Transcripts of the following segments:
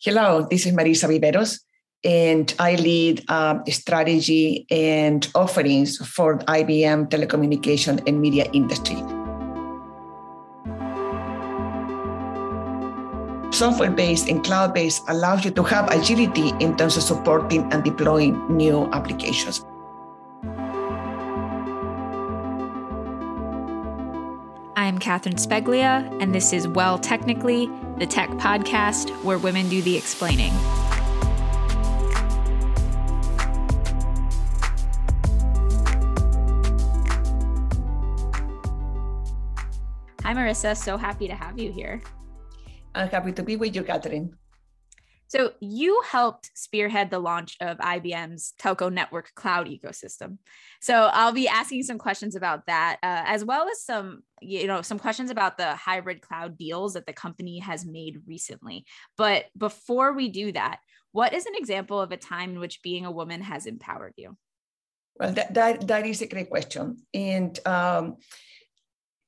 Hello, this is Marisa Viveros, and I lead strategy and offerings for IBM telecommunication and media industry. Software based and cloud based allows you to have agility in terms of supporting and deploying new applications. I'm Catherine Speglia, and this is Well Technically, the tech podcast where women do the explaining. Hi, Marisa. So happy to have you here. I'm happy to be with you, Catherine. So, you helped spearhead the launch of IBM's telco network cloud ecosystem. So, I'll be asking some questions about that, uh, as well as some, you know, some questions about the hybrid cloud deals that the company has made recently. But before we do that, what is an example of a time in which being a woman has empowered you? Well, that that, that is a great question, and um,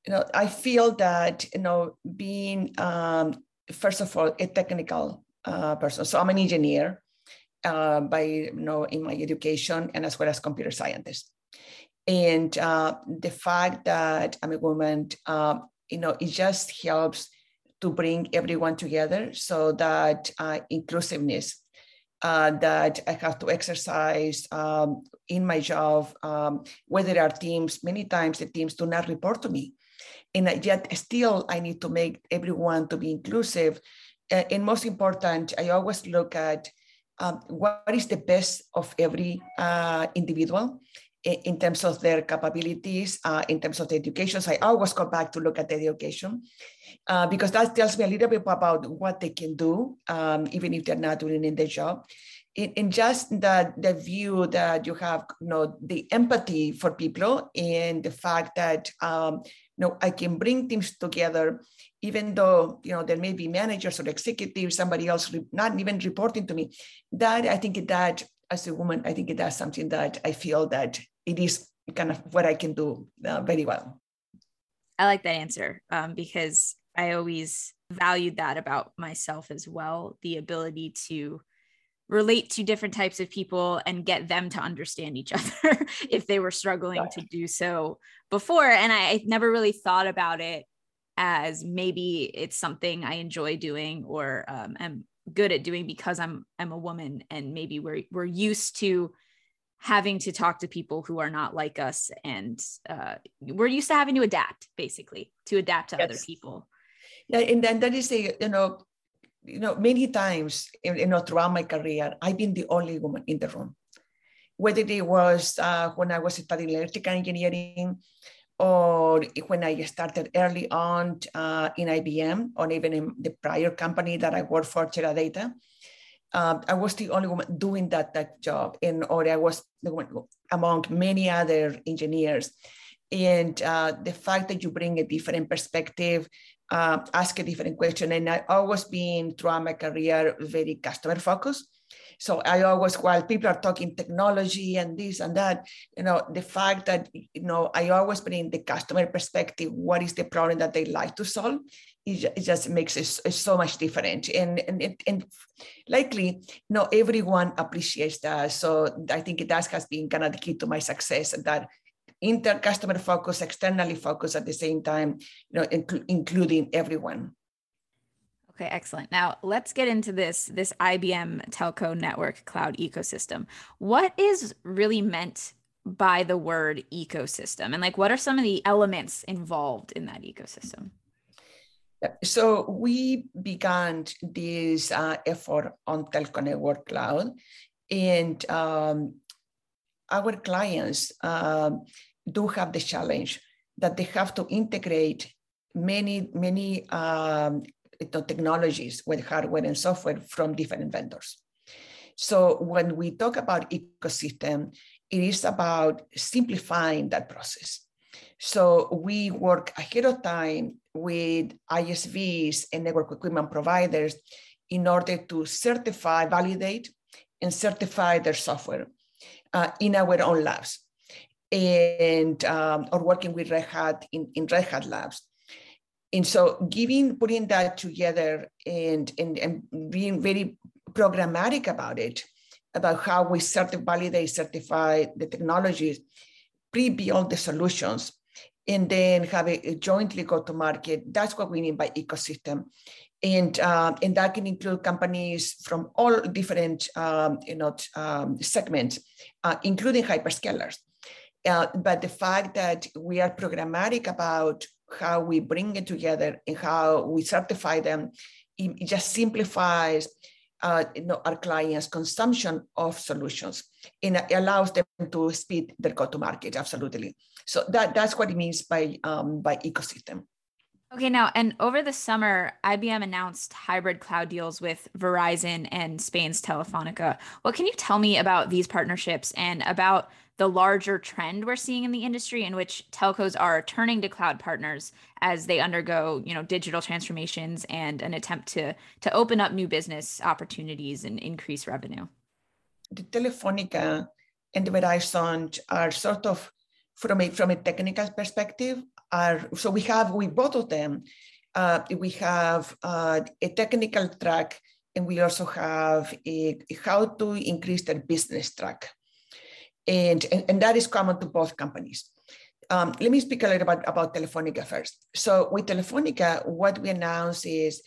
you know, I feel that you know, being um, first of all a technical uh, person. So I'm an engineer uh, by you know in my education and as well as computer scientist. And uh, the fact that I'm a woman, uh, you know, it just helps to bring everyone together so that uh, inclusiveness uh, that I have to exercise um, in my job, um, whether there are teams, many times the teams do not report to me. And yet still I need to make everyone to be inclusive and most important, I always look at um, what is the best of every uh, individual in, terms of their capabilities, uh, in terms of the education. So I always go back to look at the education uh, because that tells me a little bit about what they can do, um, even if they're not doing in their job. In, in just the, the view that you have, you know, the empathy for people and the fact that um, know, I can bring teams together, even though, you know, there may be managers or executives, somebody else not even reporting to me. That I think that as a woman, I think that's something that I feel that it is kind of what I can do uh, very well. I like that answer um, because I always valued that about myself as well the ability to relate to different types of people and get them to understand each other if they were struggling to do so before. And I, I, never really thought about it as maybe it's something I enjoy doing or um, am good at doing because I'm I'm a woman and maybe we're we're used to having to talk to people who are not like us and uh, we're used to having to adapt basically to adapt to yes. other people. Yeah, and then that is a you know you know, many times, you know, throughout my career, I've been the only woman in the room. Whether it was uh, when I was studying electrical engineering or when I started early on uh, in IBM or even in the prior company that I worked for, Teradata, uh, I was the only woman doing that, that job. And, or I was among many other engineers. And uh, the fact that you bring a different perspective, uh, ask a different question. And I always been throughout my career very customer focused. So I always, while people are talking technology and this and that, you know, the fact that, you know, I always bring the customer perspective, what is the problem that they like to solve, it, just makes it, so much different. And, and, and likely, you know, everyone appreciates that. So I think that has been kind of the key to my success that inter customer focus, externally focused at the same time, you know, inc- including everyone. Okay, excellent. Now let's get into this this IBM telco network cloud ecosystem. What is really meant by the word ecosystem and like what are some of the elements involved in that ecosystem? So we began this uh, effort on Telco Network Cloud, and um, our clients um, do have the challenge that they have to integrate many, many um, technologies with hardware and software from different vendors. So when we talk about ecosystem, it is about simplifying that process. So we work ahead of time with ISVs and network equipment providers in order to certify, validate, and certify their software uh, in our own labs and um, or working with Red Hat in, in Red Hat labs. And so giving, putting that together and, and, and being very programmatic about it, about how we certify, validate, certify the technologies, pre-build the solutions, and then have a, a jointly go to market. That's what we mean by ecosystem. And, uh, and that can include companies from all different um, you know, um, segments, uh, including hyperscalers. Uh, but the fact that we are programmatic about how we bring it together and how we certify them, it, just simplifies uh, you know, our clients' consumption of solutions and it allows them to speed their go-to-market. Absolutely. So that, that's what it means by um, by ecosystem. Okay, now, and over the summer, IBM announced hybrid cloud deals with Verizon and Spain's Telefonica. What can you tell me about these partnerships and about the larger trend we're seeing in the industry in which telcos are turning to cloud partners as they undergo, you know, digital transformations and an attempt to to open up new business opportunities and increase revenue? The Telefonica and the Verizon are sort of from a from a technical perspective are so we have with both of them uh, we have uh, a technical track and we also have a, a, how to increase their business track and, and, and that is common to both companies. Um, let me speak a little bit about telefonica first. So with telefonica what we announced is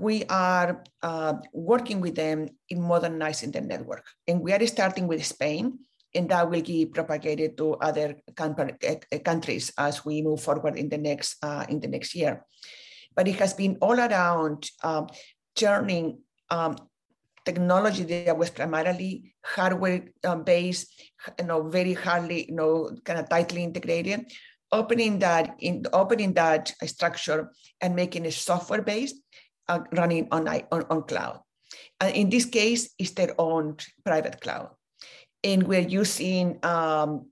we are uh, working with them in modernizing the network. And we are starting with spain and that will be propagated to other eh, eh, countries as we move forward in the next uh, in the next year. But it has been all around um, turning um, technology that was primarily hardware um, based, you know, very hardly, you know, kind of tightly integrated, opening that in opening that structure and making it software based, uh, running on, on on cloud. And in this case, it's their own private cloud and we're using um,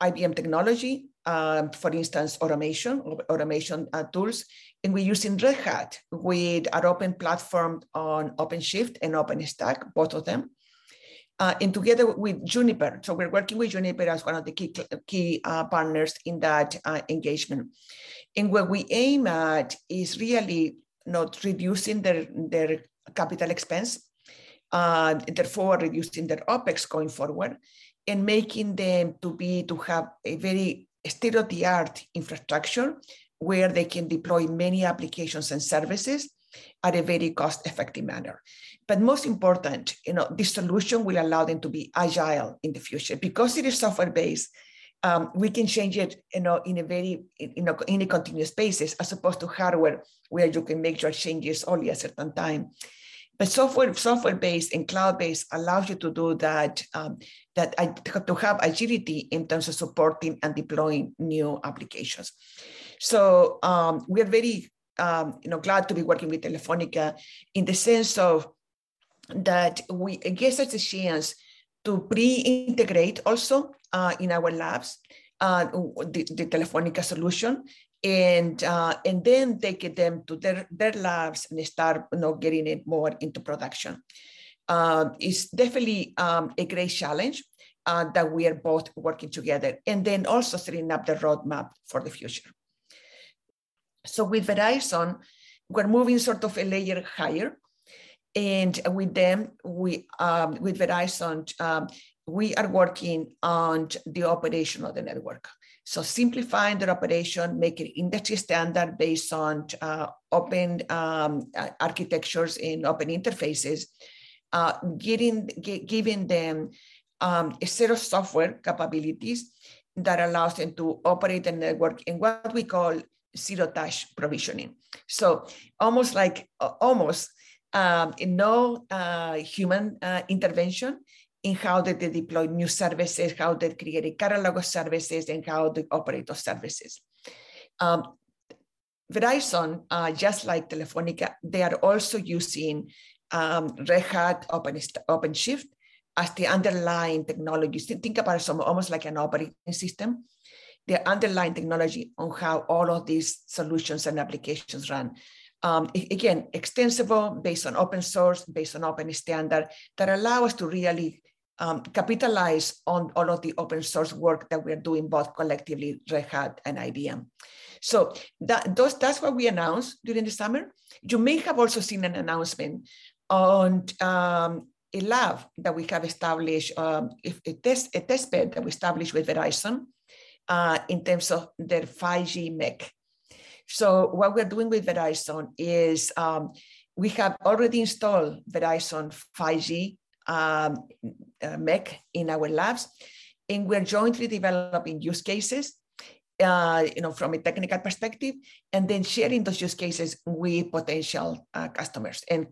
IBM technology, um, for instance, automation, automation uh, tools, and we're using Red Hat with our open platform on OpenShift and OpenStack, both of them. Uh, and together with Juniper. So we're working with Juniper as one of the key, key uh, partners in that uh, engagement. And what we aim at is really not reducing their, their capital expense uh, therefore reducing their OPEX going forward and making them to be to have a very state-of-the-art infrastructure where they can deploy many applications and services at a very cost-effective manner. But most important, you know, this solution will allow them to be agile in the future because it is software-based. Um, we can change it, you know, in a very, you know, in a continuous basis, as opposed to hardware where you can make your changes only at a certain time. But software, software-based and cloud-based allows you to do that, um, that I, have to have agility in terms of supporting and deploying new applications. So um, we are very um, you know, glad to be working with Telefonica in the sense of that we guess it's a chance to pre-integrate also uh, in our labs uh, the, the Telefonica solution and uh, and then take them to their, their labs and start you know, getting it more into production. Uh, it's definitely um, a great challenge uh, that we are both working together and then also setting up the roadmap for the future. So with Verizon, we're moving sort of a layer higher. And with them, we um, with Verizon, um, we are working on the operation of the network. So simplifying their operation, making industry standard based on uh, open um, architectures and open interfaces, uh, getting, giving them um, a set of software capabilities that allows them to operate the network in what we call zero touch provisioning. So almost like, uh, almost um, no uh, human uh, intervention, in how they deploy new services, how they create a catalog of services, and how they operate those services. Um, Verizon, uh, just like Telefonica, they are also using um, Red Hat Open, OpenShift as the underlying technology. Think about it some, almost like an operating system. The underlying technology on how all of these solutions and applications run. Um, again, extensible, based on open source, based on open standard, that allow us to really um, capitalize on all of the open source work that we're doing both collectively, Red Hat and IBM. So that, those, that's what we announced during the summer. You may have also seen an announcement on um, a lab that we have established, um, a, test, a test bed that we established with Verizon uh, in terms of their 5G MEC. So what we're doing with Verizon is um, we have already installed Verizon 5G um, uh, in our labs, and we're jointly developing use cases uh, you know, from a technical perspective, and then sharing those use cases with potential uh, customers and,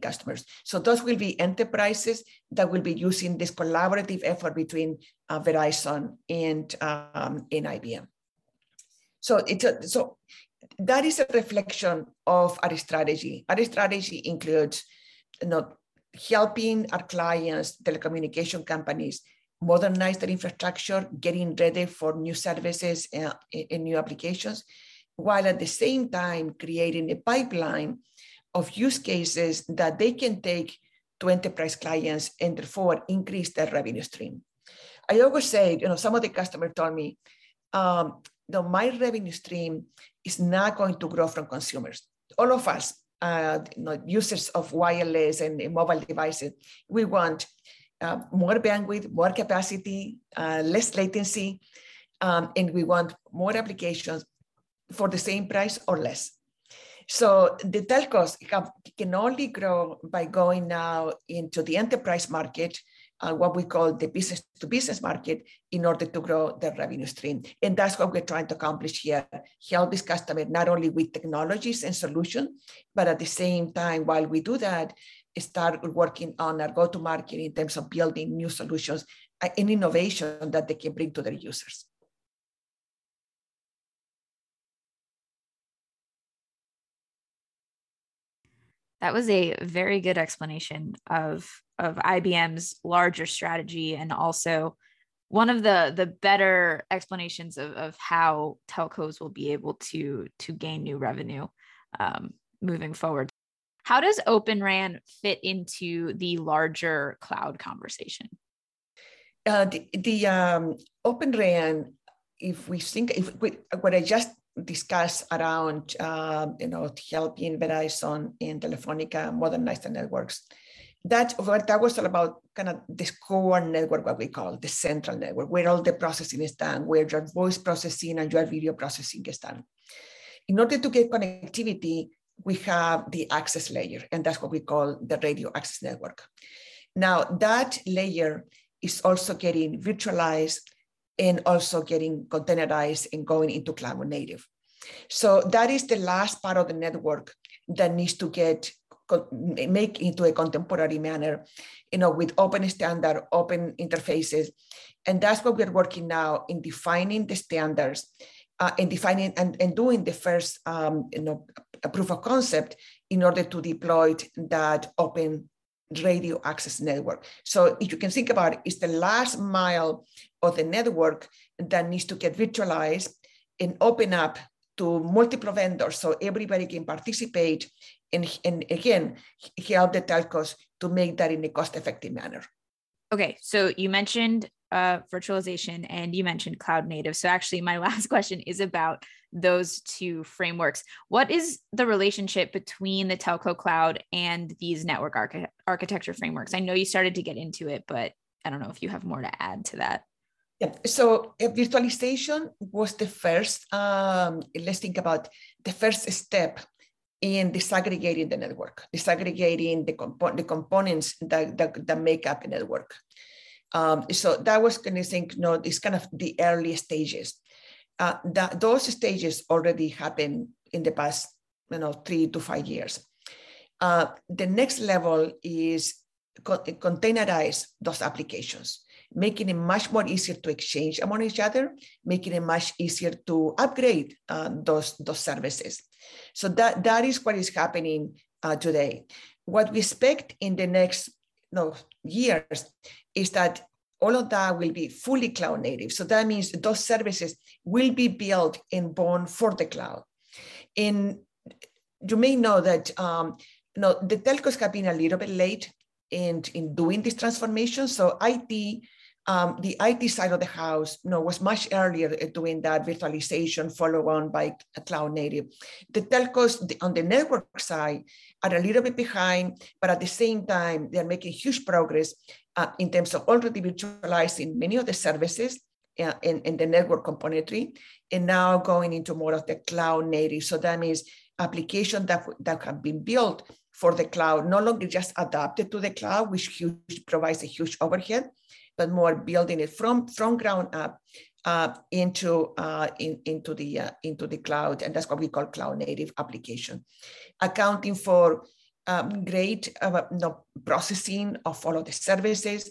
customers. So those will be enterprises that will be using this collaborative effort between uh, Verizon and, um, and IBM. So it's a, so that is a reflection of our strategy. Our strategy includes you know, helping our clients, telecommunication companies, modernize their infrastructure, getting ready for new services and, and, new applications, while at the same time creating a pipeline of use cases that they can take to enterprise clients and therefore increase their revenue stream. I always say, you know, some of the customers told me, um, no, my revenue stream is not going to grow from consumers. All of us, uh, you know, users of wireless and mobile devices, we want uh, more bandwidth, more capacity, uh, less latency, um, and we want more applications for the same price or less. So the telcos have, can only grow by going now into the enterprise market, uh, what we call the business to business market, in order to grow their revenue stream. And that's what we're trying to accomplish here. Help this customer not only with technologies and solutions, but at the same time, while we do that, start working on our go-to-market in terms of building new solutions uh, and innovation that they can bring to their users. That was a very good explanation of, of IBM's larger strategy and also one of the the better explanations of, of how telcos will be able to to gain new revenue um, moving forward how does Open RAN fit into the larger cloud conversation? Uh, the the um, Open RAN, if we think, if we, what I just discussed around, um, you know, helping Verizon and Telefonica modernize the networks, that that was all about kind of this core network, what we call the central network, where all the processing is done, where your voice processing and your video processing is done. In order to get connectivity, we have the access layer, and that's what we call the radio access network. Now, that layer is also getting virtualized and also getting containerized and going into cloud native. So that is the last part of the network that needs to get make into a contemporary manner, you know, with open standard, open interfaces. And that's what we're working now in defining the standards uh, and defining and, and doing the first um, you know, a proof of concept in order to deploy that open radio access network. So if you can think about it, it's the last mile of the network that needs to get virtualized and open up to multiple vendors so everybody can participate and, and again, help the telcos to make that in a cost-effective manner. Okay, so you mentioned uh, virtualization and you mentioned cloud native. So actually, my last question is about those two frameworks. What is the relationship between the telco cloud and these network archi- architecture frameworks? I know you started to get into it, but I don't know if you have more to add to that. Yeah. So uh, virtualization was the first. Um, let's think about the first step in disaggregating the network, disaggregating the, compo- the components that, that, that make up a network. Um, so that was kind of think, know, it's kind of the early stages. Uh, that, those stages already happened in the past, you know, three to five years. Uh, the next level is co- containerize those applications, making it much more easier to exchange among each other, making it much easier to upgrade uh, those, those services. So that, that is what is happening uh, today. What we expect in the next know, years is that all of that will be fully cloud native. So that means those services will be built and born for the cloud. And you may know that um, you know, the telcos have been a little bit late in, in doing this transformation. So IT um, the IT side of the house you know, was much earlier doing that virtualization, followed on by cloud native. The telcos on the network side are a little bit behind, but at the same time, they're making huge progress uh, in terms of already virtualizing many of the services uh, in, in the network componentry, and now going into more of the cloud native. So that means applications that, that have been built for the cloud, no longer just adapted to the cloud, which huge, provides a huge overhead, but more building it from, from ground up uh, into uh, in, into the uh, into the cloud, and that's what we call cloud native application, accounting for um, great uh, processing of all of the services,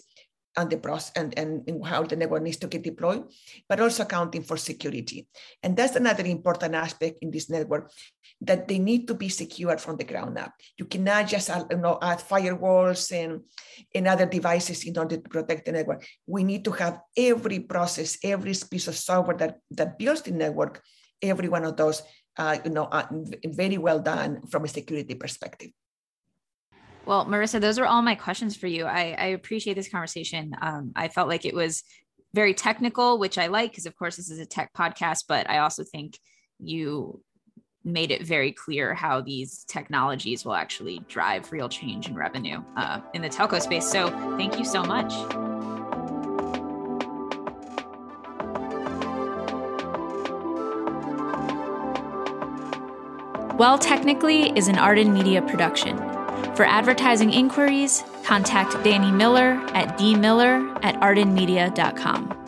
and the process and, and how the network needs to get deployed, but also accounting for security. And that's another important aspect in this network that they need to be secured from the ground up. You cannot just you know, add firewalls and, and other devices in order to protect the network. We need to have every process, every piece of software that, that builds the network, every one of those uh, you know, uh, very well done from a security perspective. Well, Marisa, those are all my questions for you. I, I appreciate this conversation. Um, I felt like it was very technical, which I like because, of course, this is a tech podcast, but I also think you made it very clear how these technologies will actually drive real change in revenue uh, in the telco space. So, thank you so much. Well Technically is an Arden Media production. For advertising inquiries, contact Danny Miller at dmiller at ardenmedia.com.